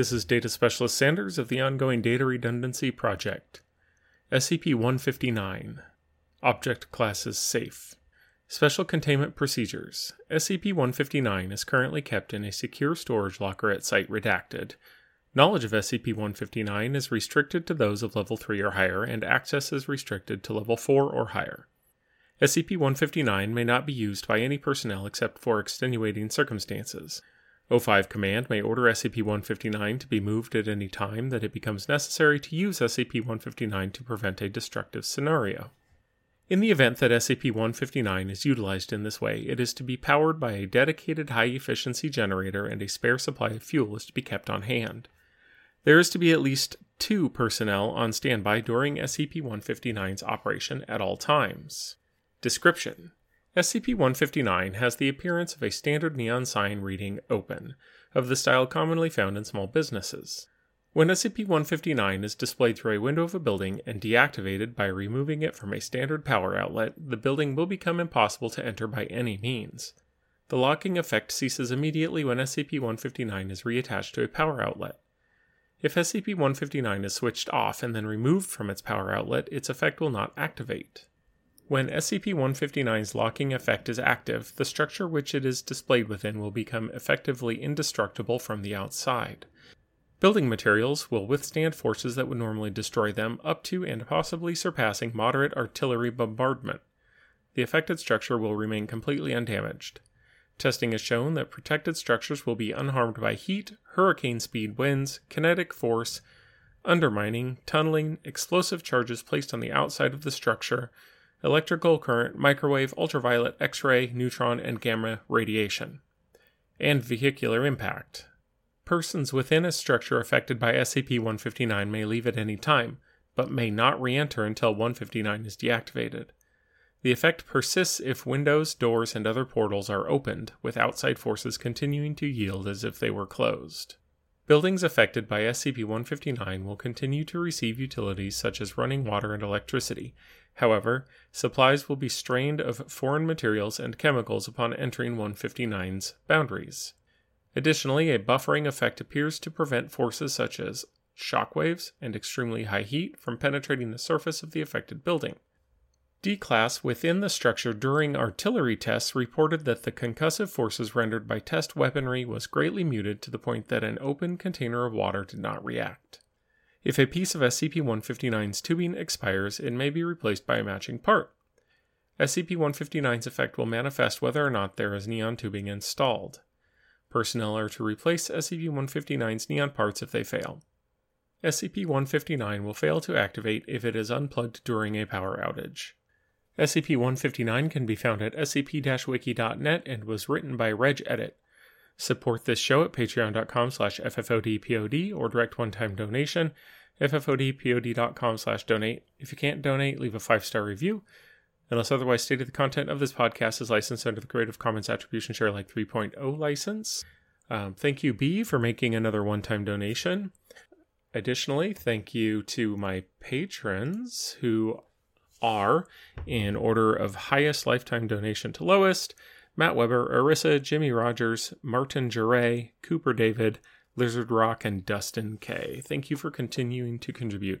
This is Data Specialist Sanders of the ongoing Data Redundancy Project. SCP 159 Object Classes Safe. Special Containment Procedures. SCP 159 is currently kept in a secure storage locker at Site Redacted. Knowledge of SCP 159 is restricted to those of Level 3 or higher, and access is restricted to Level 4 or higher. SCP 159 may not be used by any personnel except for extenuating circumstances. O5 Command may order SCP 159 to be moved at any time that it becomes necessary to use SCP 159 to prevent a destructive scenario. In the event that SCP 159 is utilized in this way, it is to be powered by a dedicated high efficiency generator and a spare supply of fuel is to be kept on hand. There is to be at least two personnel on standby during SCP 159's operation at all times. Description SCP 159 has the appearance of a standard neon sign reading Open, of the style commonly found in small businesses. When SCP-159 is displayed through a window of a building and deactivated by removing it from a standard power outlet, the building will become impossible to enter by any means. The locking effect ceases immediately when SCP-159 is reattached to a power outlet. If SCP-159 is switched off and then removed from its power outlet, its effect will not activate. When SCP-159's locking effect is active, the structure which it is displayed within will become effectively indestructible from the outside. Building materials will withstand forces that would normally destroy them, up to and possibly surpassing moderate artillery bombardment. The affected structure will remain completely undamaged. Testing has shown that protected structures will be unharmed by heat, hurricane speed winds, kinetic force, undermining, tunneling, explosive charges placed on the outside of the structure, electrical current, microwave, ultraviolet, X ray, neutron, and gamma radiation, and vehicular impact. Persons within a structure affected by SCP 159 may leave at any time, but may not re enter until 159 is deactivated. The effect persists if windows, doors, and other portals are opened, with outside forces continuing to yield as if they were closed. Buildings affected by SCP 159 will continue to receive utilities such as running water and electricity. However, supplies will be strained of foreign materials and chemicals upon entering 159's boundaries. Additionally, a buffering effect appears to prevent forces such as shock waves and extremely high heat from penetrating the surface of the affected building. D class within the structure during artillery tests reported that the concussive forces rendered by test weaponry was greatly muted to the point that an open container of water did not react. If a piece of SCP 159's tubing expires, it may be replaced by a matching part. SCP 159's effect will manifest whether or not there is neon tubing installed. Personnel are to replace SCP 159's neon parts if they fail. SCP 159 will fail to activate if it is unplugged during a power outage. SCP 159 can be found at scp wiki.net and was written by RegEdit. Support this show at patreon.com slash ffodpod or direct one-time donation, ffodpod.com slash donate. If you can't donate, leave a five-star review. Unless otherwise stated, the content of this podcast is licensed under the Creative Commons Attribution Share Alike 3.0 license. Um, thank you, B, for making another one time donation. Additionally, thank you to my patrons who are, in order of highest lifetime donation to lowest, Matt Weber, Arissa, Jimmy Rogers, Martin Juray, Cooper David, Lizard Rock, and Dustin K. Thank you for continuing to contribute.